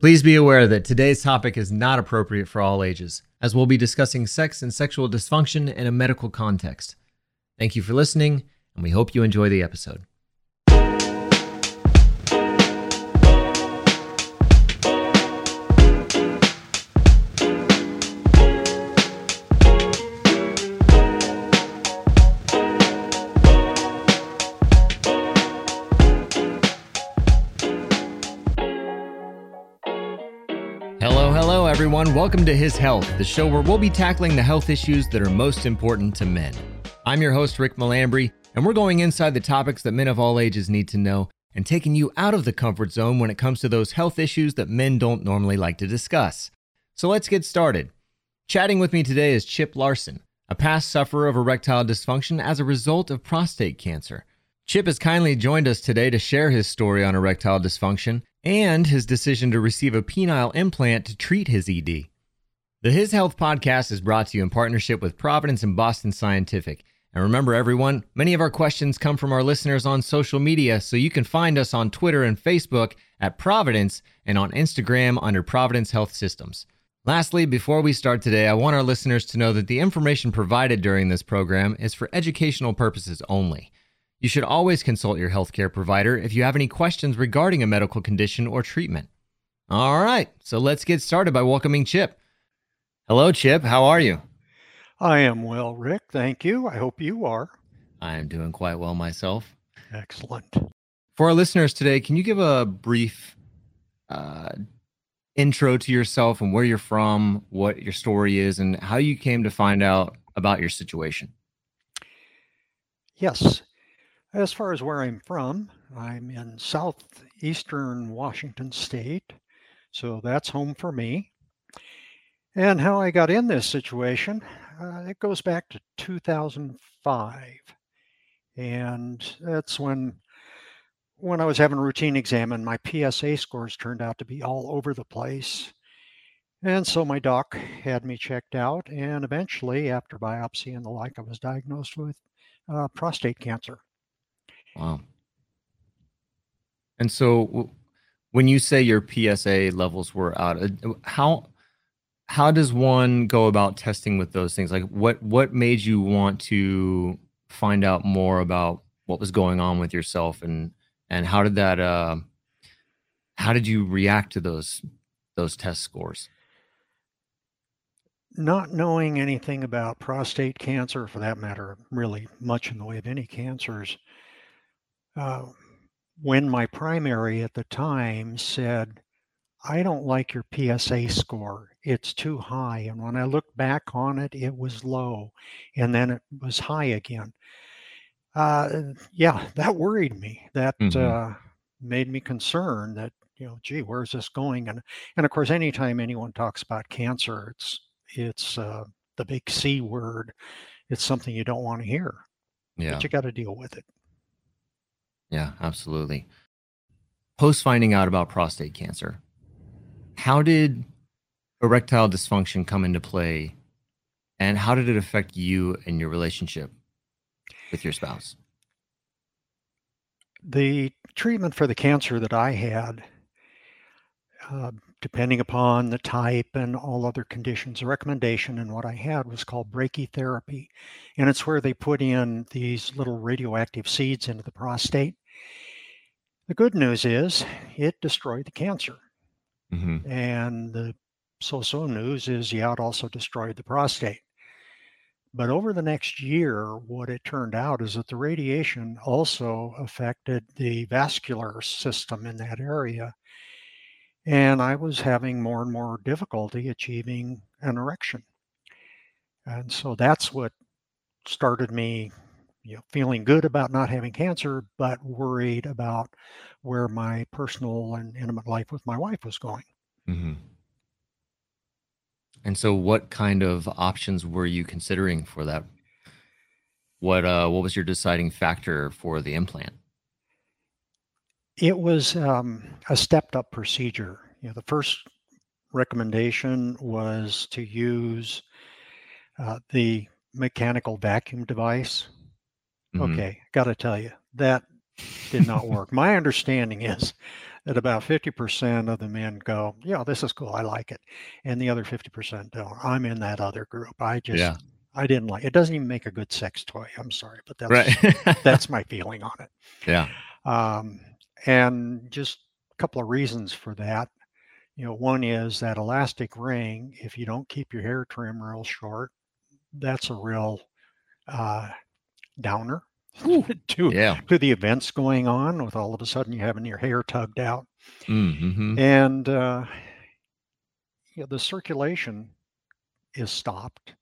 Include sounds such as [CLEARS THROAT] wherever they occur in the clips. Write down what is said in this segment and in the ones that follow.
Please be aware that today's topic is not appropriate for all ages, as we'll be discussing sex and sexual dysfunction in a medical context. Thank you for listening, and we hope you enjoy the episode. Welcome to His Health, the show where we'll be tackling the health issues that are most important to men. I'm your host, Rick Malambri, and we're going inside the topics that men of all ages need to know and taking you out of the comfort zone when it comes to those health issues that men don't normally like to discuss. So let's get started. Chatting with me today is Chip Larson, a past sufferer of erectile dysfunction as a result of prostate cancer. Chip has kindly joined us today to share his story on erectile dysfunction and his decision to receive a penile implant to treat his ED. The His Health podcast is brought to you in partnership with Providence and Boston Scientific. And remember, everyone, many of our questions come from our listeners on social media, so you can find us on Twitter and Facebook at Providence and on Instagram under Providence Health Systems. Lastly, before we start today, I want our listeners to know that the information provided during this program is for educational purposes only. You should always consult your healthcare provider if you have any questions regarding a medical condition or treatment. All right, so let's get started by welcoming Chip. Hello, Chip. How are you? I am well, Rick. Thank you. I hope you are. I am doing quite well myself. Excellent. For our listeners today, can you give a brief uh, intro to yourself and where you're from, what your story is, and how you came to find out about your situation? Yes. As far as where I'm from, I'm in southeastern Washington state. So that's home for me. And how I got in this situation, uh, it goes back to 2005. And that's when when I was having a routine exam and my PSA scores turned out to be all over the place. And so my doc had me checked out, and eventually, after biopsy and the like, I was diagnosed with uh, prostate cancer. Wow. And so, when you say your PSA levels were out, uh, how how does one go about testing with those things? Like, what what made you want to find out more about what was going on with yourself, and and how did that uh, how did you react to those those test scores? Not knowing anything about prostate cancer, for that matter, really much in the way of any cancers, uh, when my primary at the time said, I don't like your PSA score. It's too high. And when I looked back on it, it was low. And then it was high again. Uh, yeah, that worried me. That hmm uh, made me concerned that, you know, gee, where's this going? And and of course, anytime anyone talks about cancer, it's it's uh, the big C word. It's something you don't want to hear, Yeah, but you got to deal with it. Yeah, absolutely. Post finding out about prostate cancer, how did erectile dysfunction come into play, and how did it affect you and your relationship with your spouse? The treatment for the cancer that I had uh, depending upon the type and all other conditions. The recommendation and what I had was called brachytherapy. And it's where they put in these little radioactive seeds into the prostate. The good news is it destroyed the cancer. hmm And the so so news is, yeah, it also destroyed the prostate. But over the next year, what it turned out is that the radiation also affected the vascular system in that area and I was having more and more difficulty achieving an erection. And so that's what started me, you know, feeling good about not having cancer, but worried about where my personal and intimate life with my wife was going. hmm And so, what kind of options were you considering for that? What uh, what was your deciding factor for the implant? It was um, a stepped up procedure. You know, the first recommendation was to use uh, the mechanical vacuum device hmm Okay, got to tell you, that did not [LAUGHS] work. My understanding is that about 50% of the men go, yeah, this is cool. I like it. And the other 50% don't. I'm in that other group. I just, Yeah. I didn't like it. doesn't even make a good sex toy. I'm sorry, but that's, Right. [LAUGHS] that's my feeling on it. yeah. Um, and just a couple of reasons for that. You know, one is that elastic ring, if you don't keep your hair trim real short, that's a real uh, downer [LAUGHS] to, Yeah. to the events going on with all of a sudden you having your hair tugged out. Mm-hmm. And uh, you know, the circulation is stopped.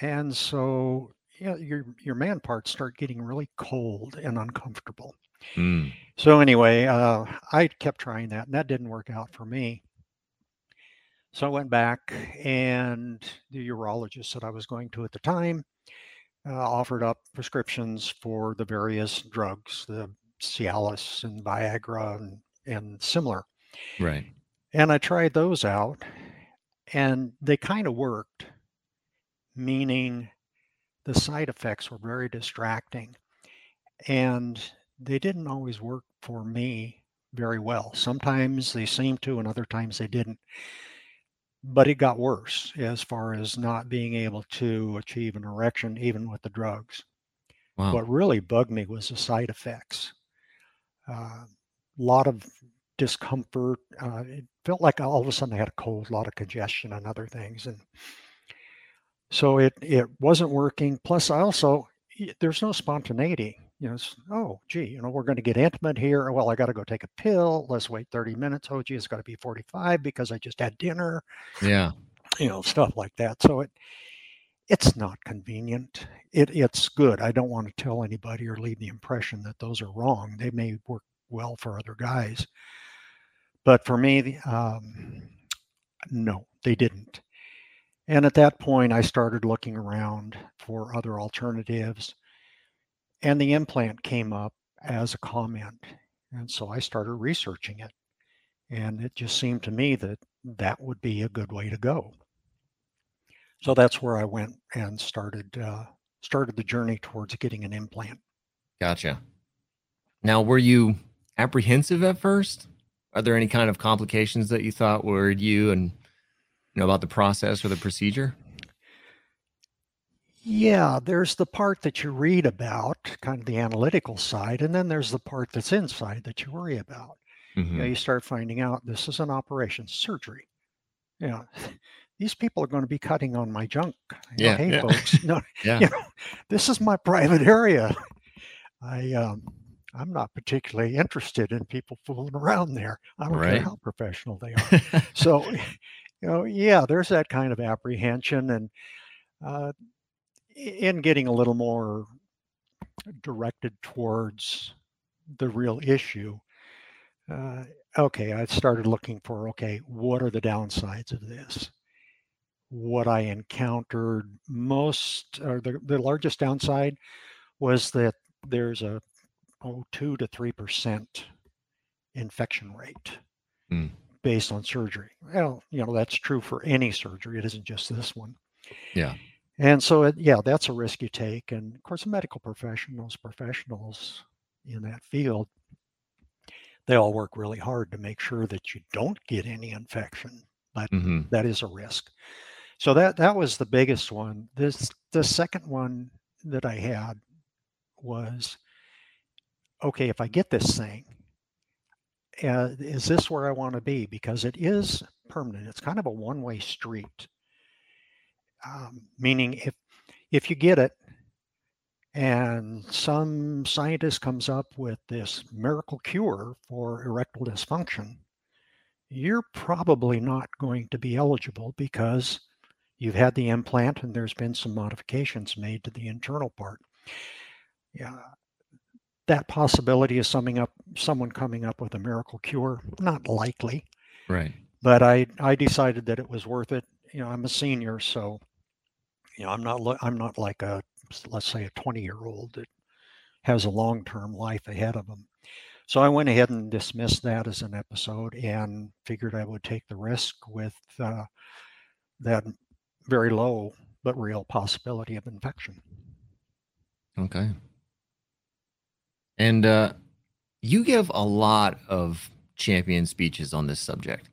And so yeah, your your man parts start getting really cold and uncomfortable. Mm. So anyway, uh, I kept trying that, and that didn't work out for me. So I went back, and the urologist that I was going to at the time uh, offered up prescriptions for the various drugs, the Cialis and Viagra and, and similar. Right. And I tried those out, and they kind of worked, meaning the side effects were very distracting. And they didn't always work for me very well. Sometimes they seemed to, and other times they didn't. But it got worse as far as not being able to achieve an erection, even with the drugs. Wow. What really bugged me was the side effects. A uh, lot of discomfort. Uh, it felt like all of a sudden I had a cold, a lot of congestion and other things. And so it, it wasn't working. Plus, I also, there's no spontaneity. You know, oh, gee, you know, we're going to get intimate here. Well, I got to go take a pill. Let's wait 30 minutes. Oh, gee, it's got to be 45 because I just had dinner. Yeah. You know, stuff like that. So it, it's not convenient. It, it's good. I don't want to tell anybody or leave the impression that those are wrong. They may work well for other guys, but for me, um, no, they didn't. And at that point, I started looking around for other alternatives, and the implant came up as a comment. And so I started researching it, and it just seemed to me that that would be a good way to go. So that's where I went and started uh, started the journey towards getting an implant. Gotcha. Now, were you apprehensive at first? Are there any kind of complications that you thought worried you and you know about the process or the procedure? Yeah, there's the part that you read about, kind of the analytical side, and then there's the part that's inside that you worry about. Mm-hmm. You, know, you start finding out this is an operation, surgery. Yeah, you know, [LAUGHS] these people are going to be cutting on my junk. You know, Yeah, hey, yeah. folks, [LAUGHS] no, [LAUGHS] Yeah. you know, this is my private area. I um, I'm not particularly interested in people fooling around there. I don't Right. care how professional they are. so, you know, yeah, there's that kind of apprehension, and uh, in getting a little more directed towards the real issue. Uh, okay, I started looking for okay, what are the downsides of this? What I encountered most, or the, the largest downside was that there's a oh, two to three percent infection rate Mm. based on surgery. Well, you know, that's true for any surgery, it isn't just this one. Yeah. And so, it, yeah, that's a risk you take. And of course, medical professionals, professionals in that field, they all work really hard to make sure that you don't get any infection. But hmm that is a risk. So that that was the biggest one. This the second one that I had was okay. If I get this thing, uh, is this where I want to be? Because it is permanent. It's kind of a one-way street. Um, meaning, if if you get it, and some scientist comes up with this miracle cure for erectile dysfunction, you're probably not going to be eligible because you've had the implant and there's been some modifications made to the internal part. Yeah, that possibility of summing up someone coming up with a miracle cure, not likely. Right. But I I decided that it was worth it. You know, I'm a senior, so you know, I'm not I'm not like a let's say a 20 year old that has a long term life ahead of them. So I went ahead and dismissed that as an episode and figured I would take the risk with uh, that very low but real possibility of infection. Okay. And uh, you give a lot of champion speeches on this subject.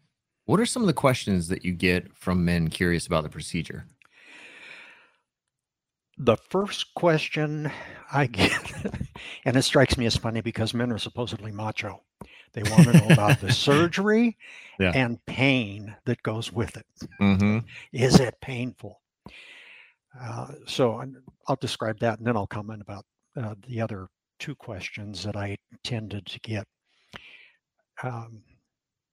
What are some of the questions that you get from men curious about the procedure? The first question I get, [LAUGHS] and it strikes me as funny because men are supposedly macho. They want to know about the [LAUGHS] surgery yeah. and pain that goes with it. Mm-hmm. Is it painful? Uh, so I'll describe that and then I'll comment about uh, the other two questions that I tended to get. Um,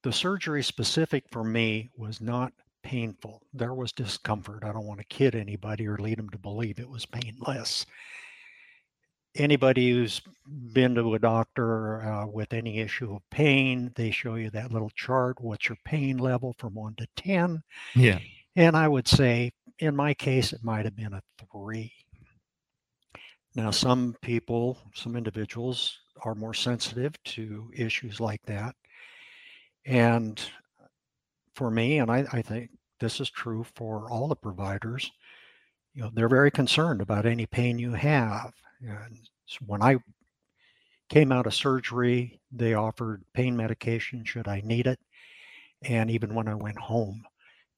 the surgery specific for me was not painful. There was discomfort. I don't want to kid anybody or lead them to believe it was painless. Anybody who's been to a doctor uh, with any issue of pain, they show you that little chart. What's your pain level from one to 10? Yeah. And I would say, in my case, it might have been a three. Now, some people, some individuals are more sensitive to issues like that. And for me, and I, I think this is true for all the providers, you know, they're very concerned about any pain you have. And so when I came out of surgery, they offered pain medication should I need it. And even when I went home,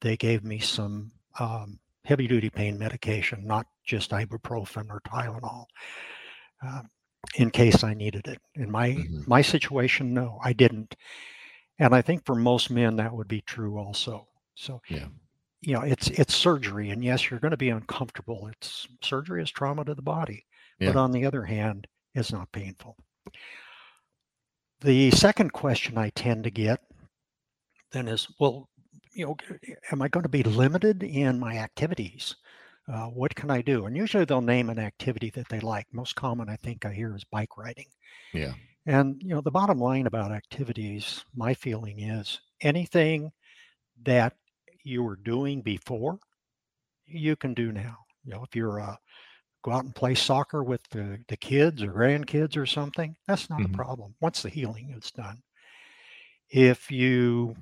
they gave me some um, heavy duty pain medication, not just ibuprofen or Tylenol, uh, in case I needed it. In my mm-hmm. my situation, no, I didn't. And I think for most men that would be true also. So yeah. You know, it's it's surgery, and yes, you're going to be uncomfortable. It's surgery is trauma to the body, yeah. but on the other hand, it's not painful. The second question I tend to get then is, well, you know, am I going to be limited in my activities? Uh, what can I do? And usually they'll name an activity that they like. Most common, I think, I hear is bike riding. Yeah. And you know, the bottom line about activities, my feeling is anything that you were doing before, you can do now. You know, if you're uh, go out and play soccer with the, the kids or grandkids or something, that's not mm-hmm. a problem once the healing is done. If you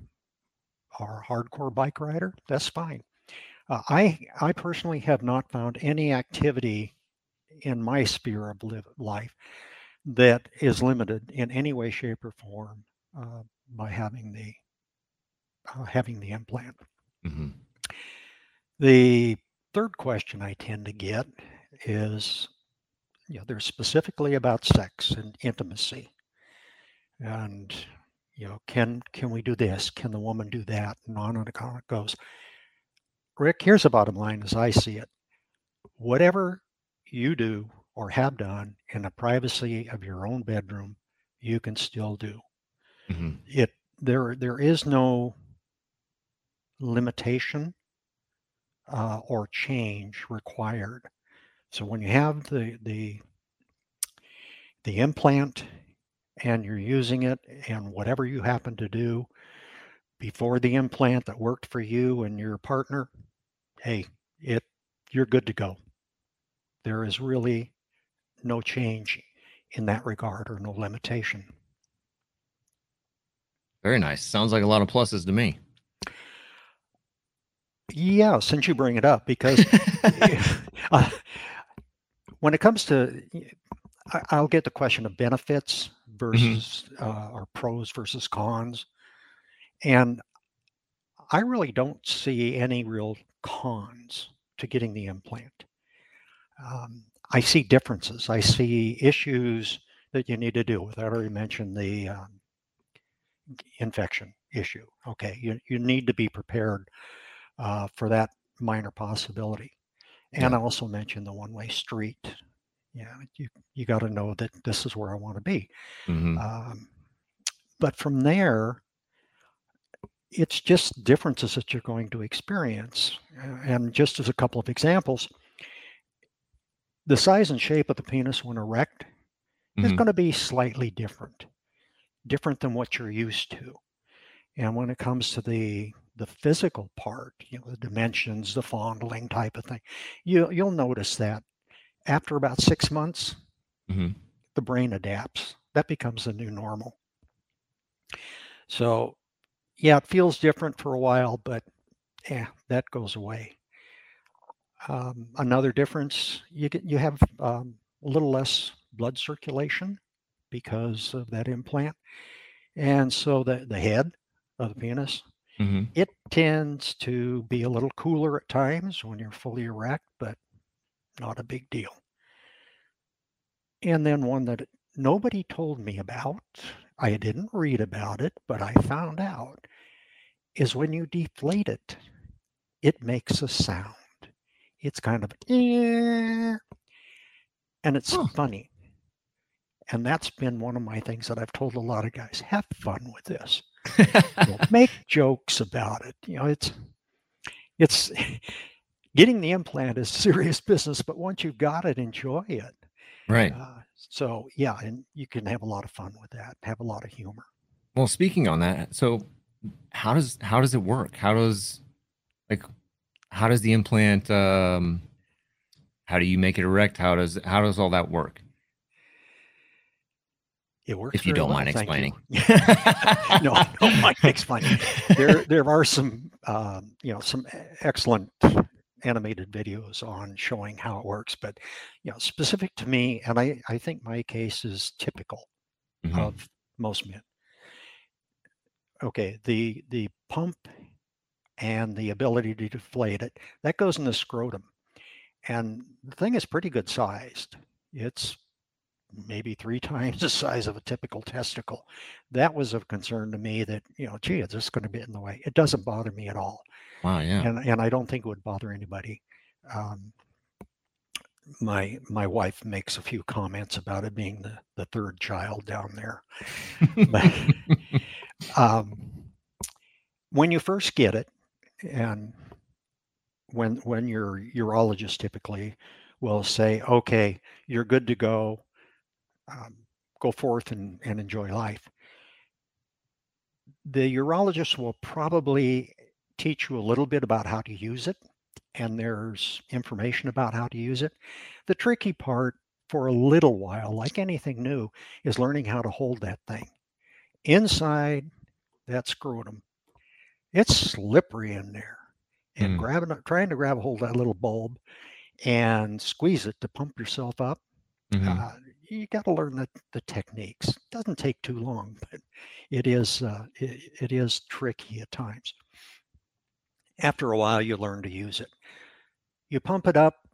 are a hardcore bike rider, that's fine. Uh, I I personally have not found any activity in my sphere of live, life that is limited in any way, shape, or form uh, by having the uh, having the implant. Mm-hmm. The third question I tend to get is, you know, they're specifically about sex and intimacy, and you know, can can we do this? Can the woman do that? And on and on it goes. Rick, here's the bottom line as I see it. Whatever you do or have done in the privacy of your own bedroom, you can still do. Mm-hmm. It there there is no limitation uh, or change required. So when you have the the the implant and you're using it and whatever you happen to do before the implant that worked for you and your partner, hey, it you're good to go. There is really no change in that regard or no limitation. Very nice. Sounds like a lot of pluses to me. Yeah, since you bring it up, because [LAUGHS] [LAUGHS] uh, when it comes to, I'll get the question of benefits mm-hmm. versus mm-hmm. uh, or pros versus cons, and I really don't see any real cons to getting the implant. Um, I see differences. I see issues that you need to deal with. I already mentioned the um, infection issue. Okay, you, you need to be prepared uh, for that minor possibility. And yeah. I also mentioned the one way street. Yeah, you, you got to know that this is where I want to be. Mm-hmm. Um, but from there, it's just differences that you're going to experience. And just as a couple of examples, the size and shape of the penis when erect mm-hmm. is going to be slightly different, different than what you're used to. And when it comes to the the physical part, you know, the dimensions, the fondling type of thing, you you'll notice that after about six months, mm-hmm. the brain adapts. That becomes the new normal. So, yeah, it feels different for a while, but yeah, that goes away. Um, another difference, you get you have um, a little less blood circulation because of that implant. And so the, the head of the penis, hmm it tends to be a little cooler at times when you're fully erect, but not a big deal. And then one that nobody told me about, I didn't read about it, but I found out, is when you deflate it, it makes a sound. It's kind of, and it's Huh. funny. And that's been one of my things that I've told a lot of guys have fun with this. [LAUGHS] Make jokes about it. You know, it's, it's, [LAUGHS] getting the implant is serious business, but once you've got it, enjoy it. right. Uh, so yeah, and you can have a lot of fun with that. Have a lot of humor. Well, speaking on that, so how does how does it work? How does like how does the implant um how do you make it erect? How does how does all that work? It works. If you don't mind well, you. explaining. [LAUGHS] no, I don't mind [LAUGHS] explaining. There, there are some, um, you know, some excellent animated videos on showing how it works, but you know, specific to me, and I, I think my case is typical Mhm. of most men. Okay, the the pump and the ability to deflate it that goes in the scrotum, and the thing is pretty good sized. It's maybe three [LAUGHS] times the size of a typical testicle. That was of concern to me. That you know, gee, is this going to be in the way? It doesn't bother me at all, Wow, yeah. and and I don't think it would bother anybody. Um, my my wife makes a few comments about it being the the third child down there. [LAUGHS] But [LAUGHS] um, when you first get it, and when when your urologist typically will say, "Okay, you're good to go. Um, go forth and, and enjoy life." The urologist will probably teach you a little bit about how to use it, and there's information about how to use it. The tricky part for a little while, like anything new, is learning how to hold that thing inside that scrotum. It's slippery in there, and Mm. grabbing, trying to grab a hold of that little bulb and squeeze it to pump yourself up. Mhm. Uh, you got to learn the, the techniques. Doesn't take too long, but it is uh, it, it is tricky at times. After a while, you learn to use it. You pump it up.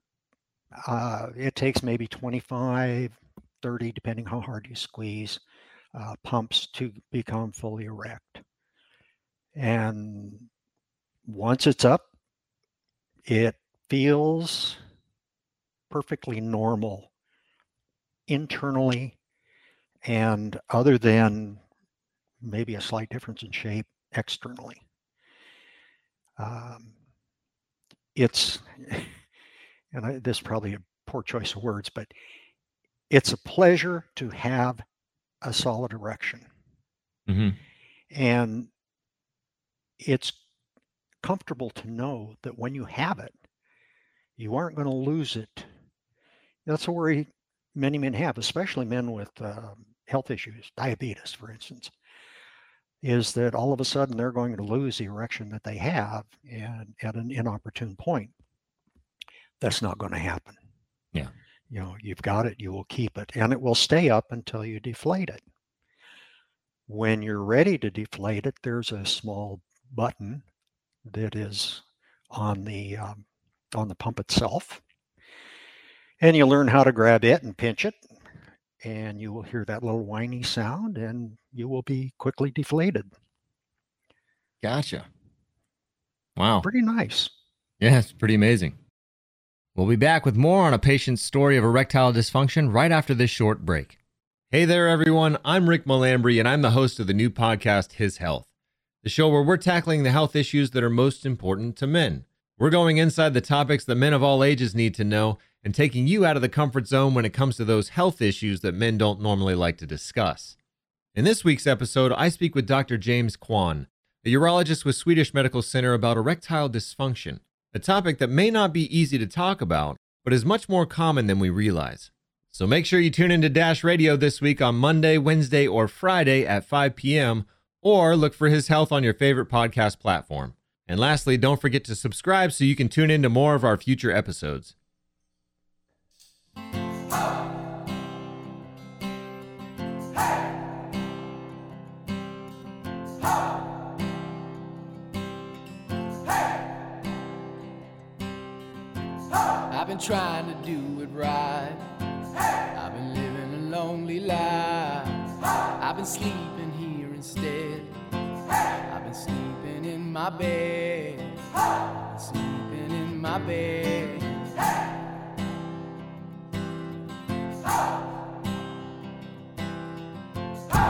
Uh, it takes maybe 25, 30, depending how hard you squeeze, uh, pumps to become fully erect. And once it's up, it feels perfectly normal internally and other than maybe a slight difference in shape externally. Um, it's, [LAUGHS] and I, this is probably a poor choice of words, but it's a pleasure to have a solid erection. Mhm. And it's comfortable to know that when you have it, you aren't going to lose it. That's a worry many men have, especially men with um, health issues, diabetes, for instance, is that all of a sudden they're going to lose the erection that they have and at an inopportune point. That's not going to happen. Yeah. You know, you've got it, you will keep it, and it will stay up until you deflate it. When you're ready to deflate it, there's a small button that is on the um, on the pump itself, and you learn how to grab it and pinch it, and you will hear that little whiny sound, and you will be quickly deflated. Gotcha. Wow. Pretty nice. Yeah, it's pretty amazing. We'll be back with more on a patient's story of erectile dysfunction right after this short break. Hey there, everyone. I'm Rick Malambri, and I'm the host of the new podcast, His Health, the show where we're tackling the health issues that are most important to men. We're going inside the topics that men of all ages need to know and taking you out of the comfort zone when it comes to those health issues that men don't normally like to discuss. In this week's episode, I speak with Dr. James Kwan, a urologist with Swedish Medical Center about erectile dysfunction, a topic that may not be easy to talk about, but is much more common than we realize. So make sure you tune into Dash Radio this week on Monday, Wednesday, or Friday at 5 p.m., or look for His Health on your favorite podcast platform. And lastly, don't forget to subscribe so you can tune in to more of our future episodes. I've been trying to do it right. I've been living a lonely life. I've been sleeping instead. I've been sleeping in my bed. Sleeping in my bed.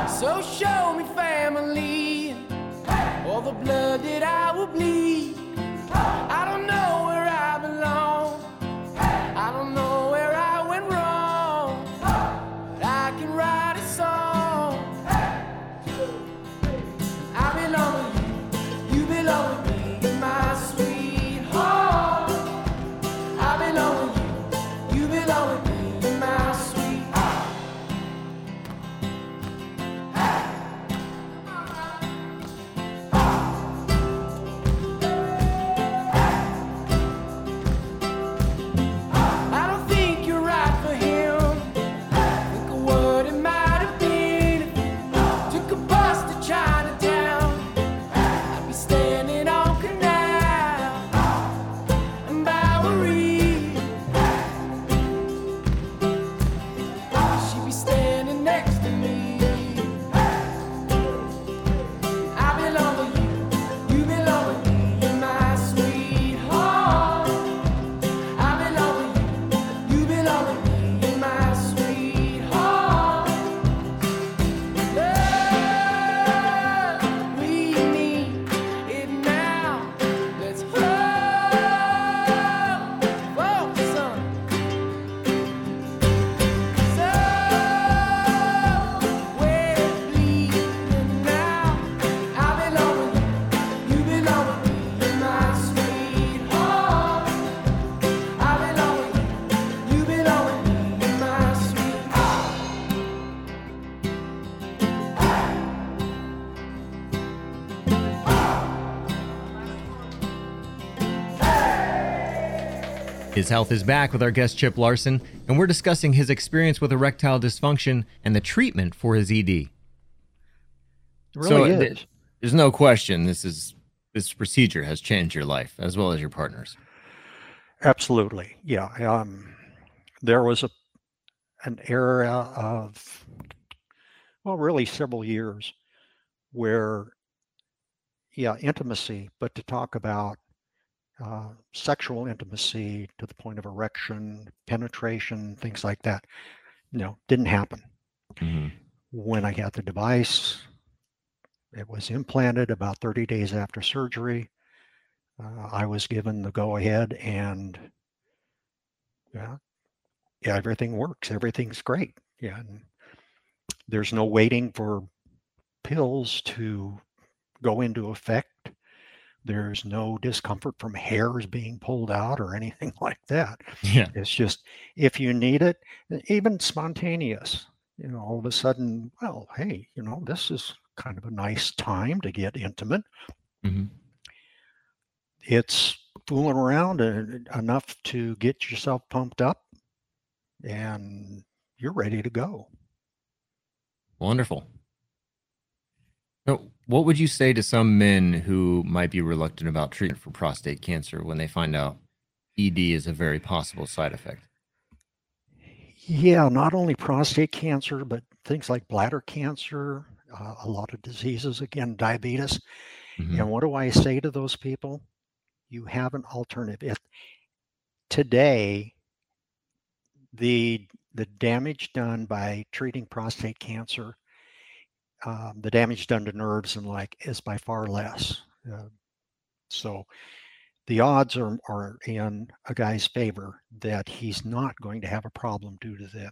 So show me family, all the blood that I will bleed. His Health is back with our guest Chip Larson, and we're discussing his experience with erectile dysfunction and the treatment for his ED. It So, really th- is. There's no question this is this procedure has changed your life as well as your partner's. Absolutely. Yeah. Um, there was a an era of well, really several years where yeah, intimacy, but to talk about uh, sexual intimacy to the point of erection, penetration, things like that, no, didn't happen. When I got the device, it was implanted about 30 days after surgery. Uh, I was given the go ahead, and yeah, yeah, everything works. Everything's great. Yeah, and there's no waiting for pills to go into effect. There's no discomfort from hairs being pulled out or anything [LAUGHS] like that. Yeah. It's just if you need it, even spontaneous, you know, all of a sudden, well, hey, you know, this is kind of a nice time to get intimate. hmm It's fooling around enough to get yourself pumped up and you're ready to go. Wonderful. So, what would you say to some men who might be reluctant about treatment for prostate cancer when they find out ED is a very possible side effect? Yeah, not only prostate cancer, but things like bladder cancer, uh, a lot of diseases, again, diabetes. Mhm. And what do I say to those people? You have an alternative. If today the the damage done by treating prostate cancer, um, the damage done to nerves and like is by far less. Uh, so the odds are, are in a guy's favor that he's not going to have a problem due to the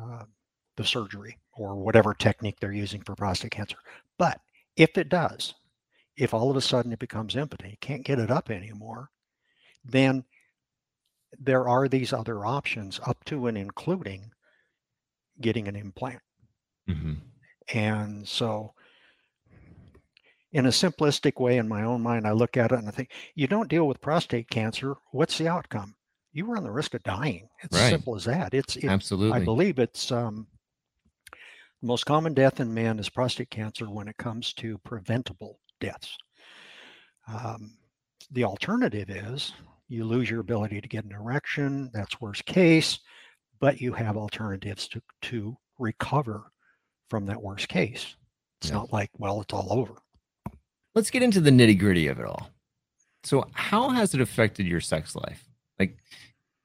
uh, the surgery or whatever technique they're using for prostate cancer. But if it does, if all of a sudden it becomes impotent, you can't get it up anymore, then there are these other options up to and including getting an implant. Mhm. And so, in a simplistic way, in my own mind, I look at it and I think, you don't deal with prostate cancer. What's the outcome? You run the risk of dying. It's Right. as simple as that. It's, it, I believe it's um, the most common death in men is prostate cancer when it comes to preventable deaths. Um, the alternative is you lose your ability to get an erection. That's worst case, but you have alternatives to, to recover from that worst case. It's Yeah. not like, well, it's all over. Let's get into the nitty gritty of it all. So, how has it affected your sex life? Like,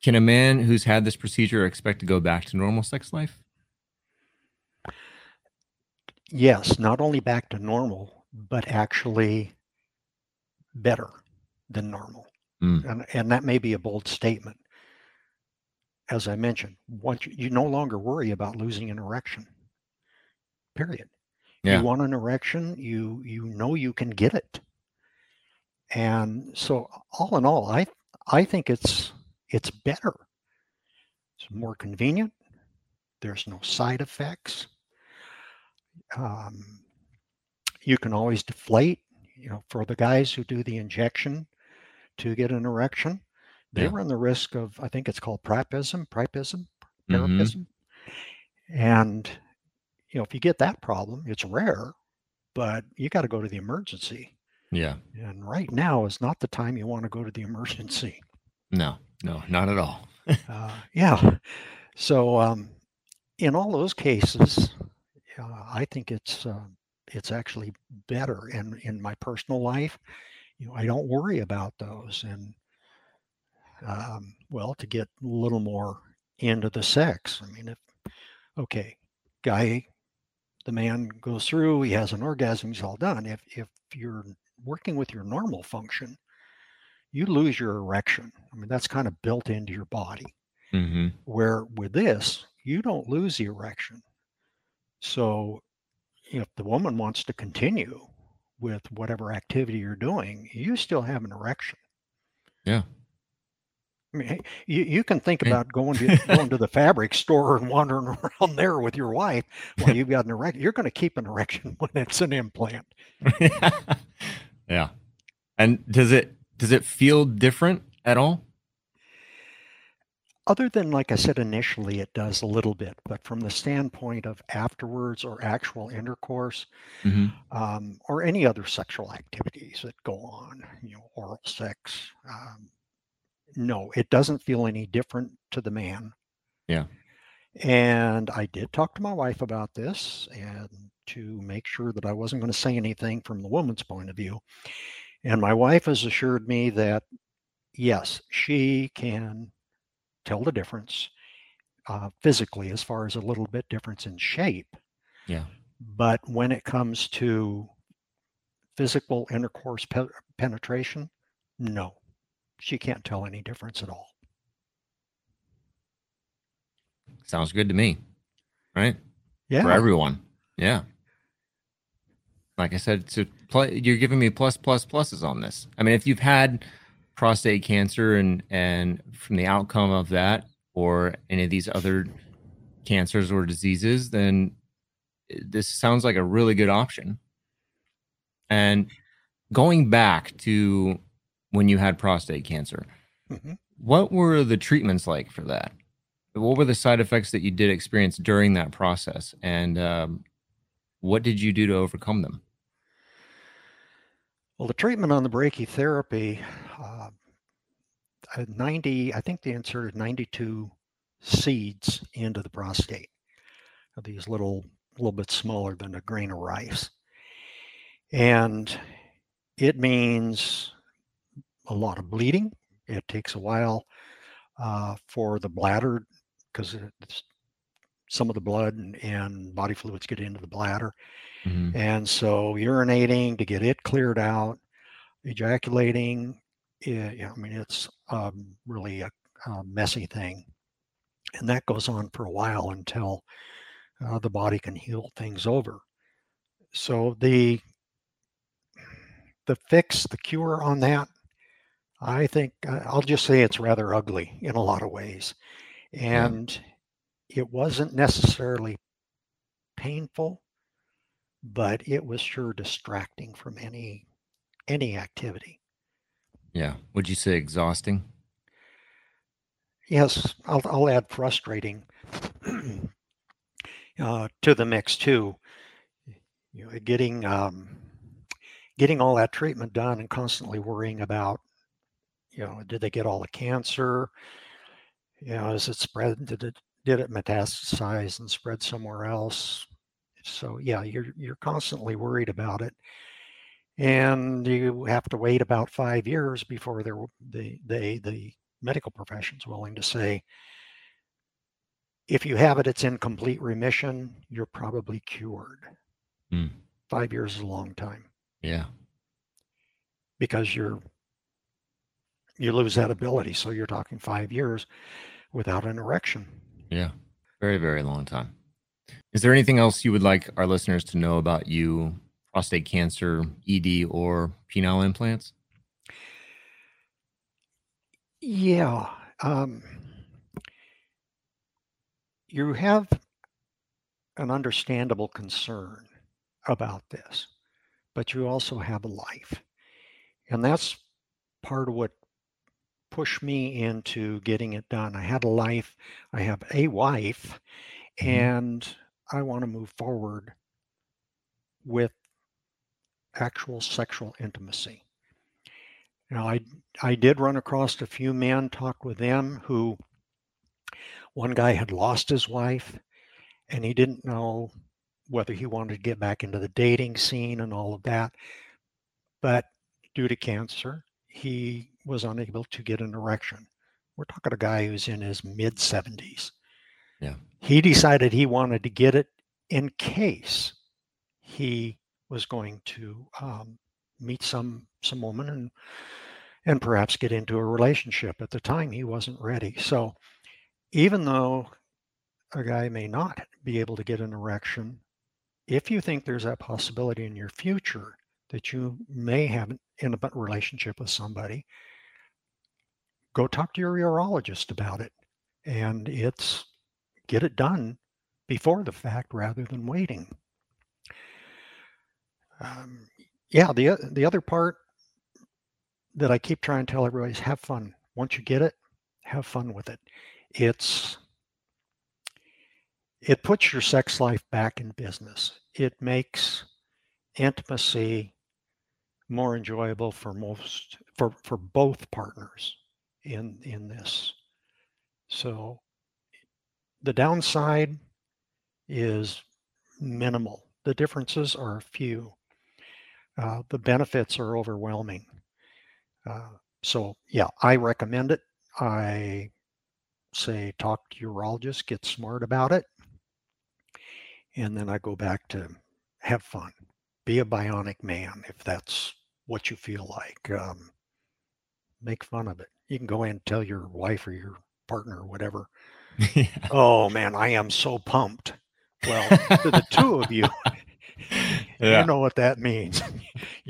can a man who's had this procedure expect to go back to normal sex life? Yes, not only back to normal, but actually better than normal. Mm. And, and that may be a bold statement. As I mentioned, once you, you no longer worry about losing an erection. Period. Yeah. You want an erection, you you know you can get it. And so all in all, I I think it's it's better. It's more convenient. There's no side effects. Um, you can always deflate. You know, for the guys who do the injection to get an erection, they Yeah. run the risk of I think it's called priapism, priapism, Mhm. And you know, if you get that problem, it's rare, but you got to go to the emergency. Yeah. And right now is not the time you want to go to the [LAUGHS] emergency. No, no, not at all. [LAUGHS] Uh, yeah. So um, in all those cases, uh, I think it's uh, it's actually better. And in my personal life, you know, I don't worry about those. And um, well, to get a little more into the sex, I mean, if okay, guy, the man goes through, he has an orgasm, he's all done. If if you're working with your normal function, you lose your erection. I mean, that's kind of built into your body hmm where with this you don't lose the erection so if the woman wants to continue with whatever activity you're doing you still have an erection Yeah. I mean, you, you can think about going to [LAUGHS] going to the fabric store and wandering around there with your wife while you've got an erection. You're going to keep an erection [LAUGHS] when it's an implant. [LAUGHS] yeah. And does it does it feel different at all? Other than, like I said initially, it does a little bit, but from the standpoint of afterwards or actual intercourse, hmm um, or any other sexual activities that go on, you know, oral sex. Um, no, it doesn't feel any different to the man. Yeah. And I did talk to my wife about this and to make sure that I wasn't going to say anything from the woman's point of view. And my wife has assured me that, yes, she can tell the difference uh, physically as far as a little bit difference in shape. Yeah. But when it comes to physical intercourse pe- penetration, no, she can't tell any difference at all. Sounds good to me. Right? Yeah. For everyone. Yeah. Like I said, so pl- you're giving me plus plus pluses on this. I mean, if you've had prostate cancer and and from the outcome of that or any of these other cancers or diseases, then this sounds like a really good option. And going back to when you had prostate cancer, Mhm. what were the treatments like for that? What were the side effects that you did experience during that process? And um, what did you do to overcome them? Well, the treatment on the brachytherapy, uh, uh, 90, I think they inserted 92 seeds into the prostate. These little, little bit smaller than a grain of rice. And it means a lot of bleeding. It takes a while uh, for the bladder because some of the blood and, and body fluids get into the bladder. Mhm. And so urinating to get it cleared out, ejaculating, yeah, yeah, I mean, it's um, really a, a messy thing. And that goes on for a while until uh, the body can heal things over. So the the fix, the cure on that, I think uh, I'll just say it's rather ugly in a lot of ways. And it wasn't necessarily painful, but it was sure distracting from any any activity. Yeah. Would you say exhausting? Yes, I'll, I'll add frustrating [CLEARS THROAT] uh, to the mix too. You know, getting um, getting all that treatment done and constantly worrying about you know, did they get all the cancer? You know, is it spread? Did it did it metastasize and spread somewhere else? So yeah, you're you're constantly worried about it, and you have to wait about five years before they're the they the medical profession's willing to say if you have it, it's in complete remission. You're probably cured. Mm. Five years is a long time Yeah. because you're you lose that ability. So you're talking five years without an erection. Yeah. Very, very long time. Is there anything else you would like our listeners to know about you, prostate cancer, ED, or penile implants? Yeah. Um, you have an understandable concern about this, but you also have a life. And that's part of what pushed me into getting it done. I had a life, I have a wife, Mhm. and I want to move forward with actual sexual intimacy. Now, I I did run across a few men, talked with them who one guy had lost his wife and he didn't know whether he wanted to get back into the dating scene and all of that. But due to cancer, he was unable to get an erection. We're talking a guy who's in his mid 70s. Yeah. He decided he wanted to get it in case he was going to um, meet some some woman and and perhaps get into a relationship. At the time, he wasn't ready. So even though a guy may not be able to get an erection, if you think there's that possibility in your future that you may have an intimate relationship with somebody, go talk to your urologist about it. And it's get it done before the fact rather than waiting. Um, yeah, the the other part that I keep trying to tell everybody is have fun. Once you get it, have fun with it. It's it puts your sex life back in business. It makes intimacy more enjoyable for most for for both partners in in this. So the downside is minimal. The differences are few. Uh, the benefits are overwhelming. Uh, so yeah, I recommend it. I say talk to your urologist, get smart about it, and then I go back to have fun, be a bionic man if that's what you feel like. Um, make fun of it. You can go in and tell your wife or your partner or whatever. [LAUGHS] yeah. Oh man, I am so pumped. Well, to the two of you, [LAUGHS] Yeah. you know what that means. [LAUGHS]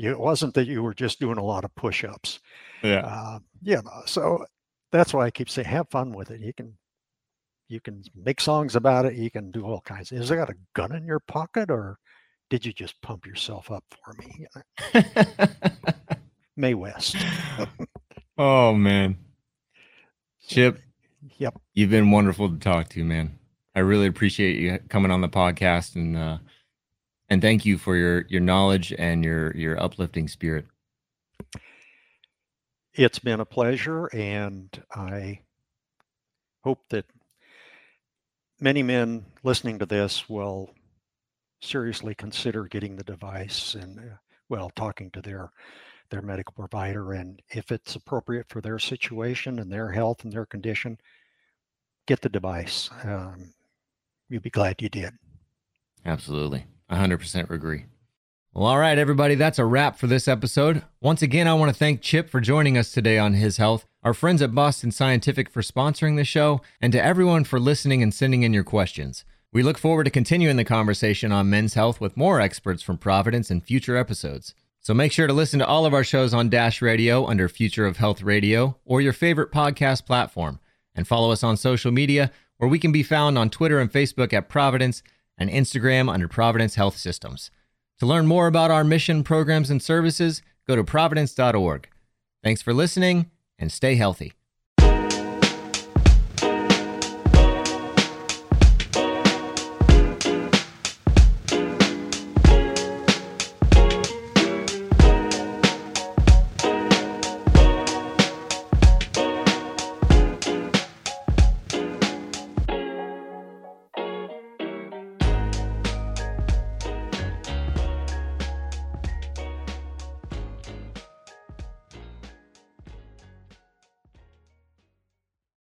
It wasn't that you were just doing a lot of push-ups. yeah. Uh, you know, so that's why I keep saying have fun with it. You can you can make songs about it. You can do all kinds. Is there got a gun in your pocket, or did you just pump yourself up for me? Mae West. Oh man. Chip, Yep. you've been wonderful to talk to, man. I really appreciate you coming on the podcast and uh and thank you for your your knowledge and your your uplifting spirit. It's been a pleasure, and I hope that many men listening to this will seriously consider getting the device and, uh, well, talking to their their medical provider, and if it's appropriate for their situation and their health and their condition, get the device. Um, you'll be glad you did. Absolutely. 100% agree. Well, all right, everybody, that's a wrap for this episode. Once again, I want to thank Chip for joining us today on His Health, our friends at Boston Scientific for sponsoring the show, and to everyone for listening and sending in your questions. We look forward to continuing the conversation on men's health with more experts from Providence in future episodes. So make sure to listen to all of our shows on Dash Radio under Future of Health Radio or your favorite podcast platform, and follow us on social media where we can be found on Twitter and Facebook at Providence and Instagram under Providence Health Systems. To learn more about our mission, programs, and services, go to providence.org. Thanks for listening and stay healthy.